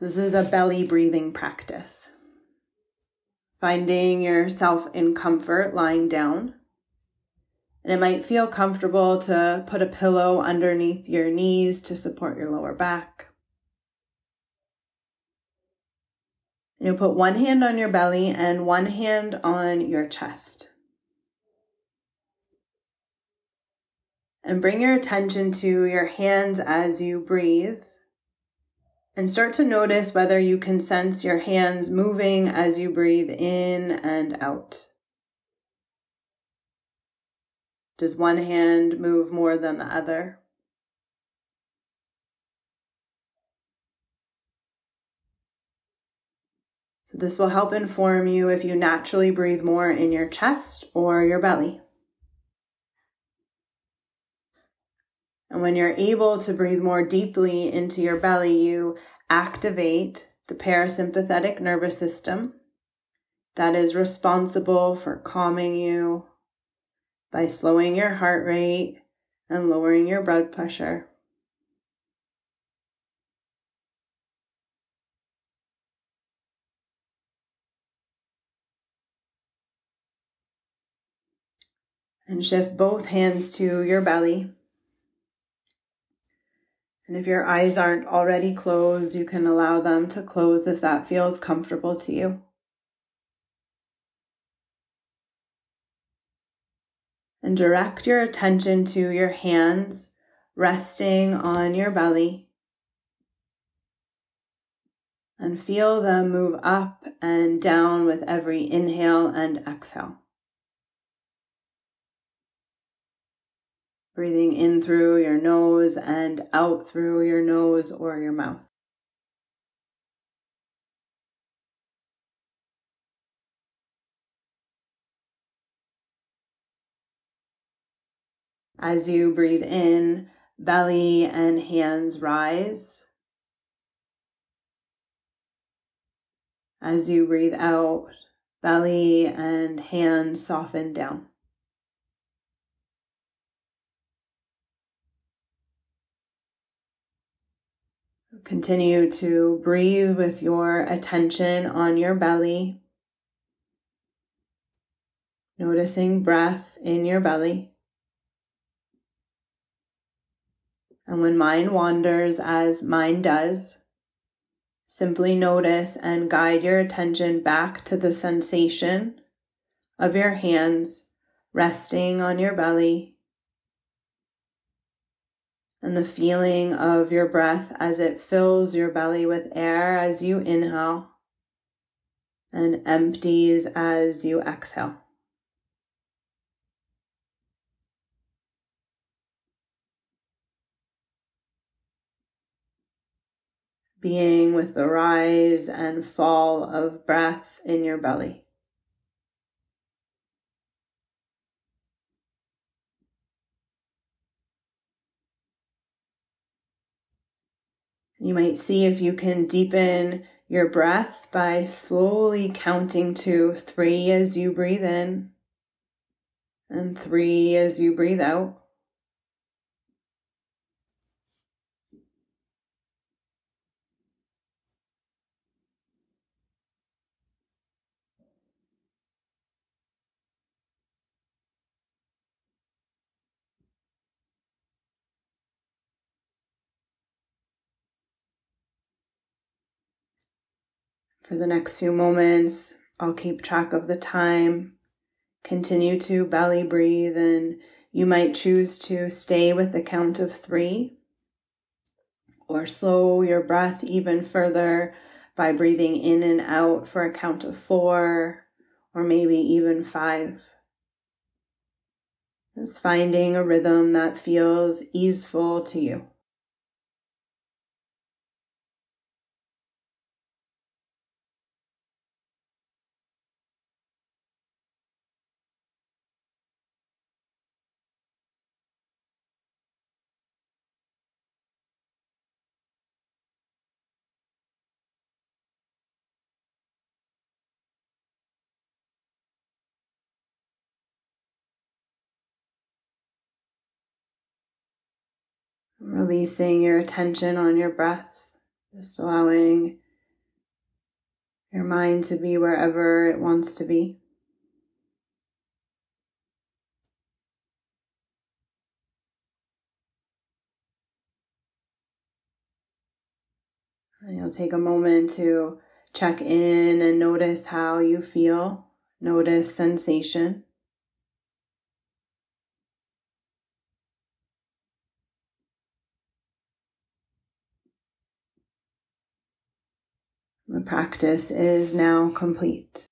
This is a belly breathing practice. Finding yourself in comfort lying down. And it might feel comfortable to put a pillow underneath your knees to support your lower back. And you'll put one hand on your belly and one hand on your chest. And bring your attention to your hands as you breathe. And start to notice whether you can sense your hands moving as you breathe in and out. Does one hand move more than the other? So, this will help inform you if you naturally breathe more in your chest or your belly. And when you're able to breathe more deeply into your belly, you activate the parasympathetic nervous system that is responsible for calming you by slowing your heart rate and lowering your blood pressure. And shift both hands to your belly. And if your eyes aren't already closed, you can allow them to close if that feels comfortable to you. And direct your attention to your hands resting on your belly. And feel them move up and down with every inhale and exhale. Breathing in through your nose and out through your nose or your mouth. As you breathe in, belly and hands rise. As you breathe out, belly and hands soften down. Continue to breathe with your attention on your belly, noticing breath in your belly. And when mind wanders, as mind does, simply notice and guide your attention back to the sensation of your hands resting on your belly and the feeling of your breath as it fills your belly with air as you inhale and empties as you exhale. Being with the rise and fall of breath in your belly. You might see if you can deepen your breath by slowly counting to three as you breathe in and three as you breathe out. For the next few moments, I'll keep track of the time. Continue to belly breathe, and you might choose to stay with the count of three or slow your breath even further by breathing in and out for a count of four or maybe even five. Just finding a rhythm that feels easeful to you. Releasing your attention on your breath, just allowing your mind to be wherever it wants to be. And you'll take a moment to check in and notice how you feel. Notice sensation. The practice is now complete.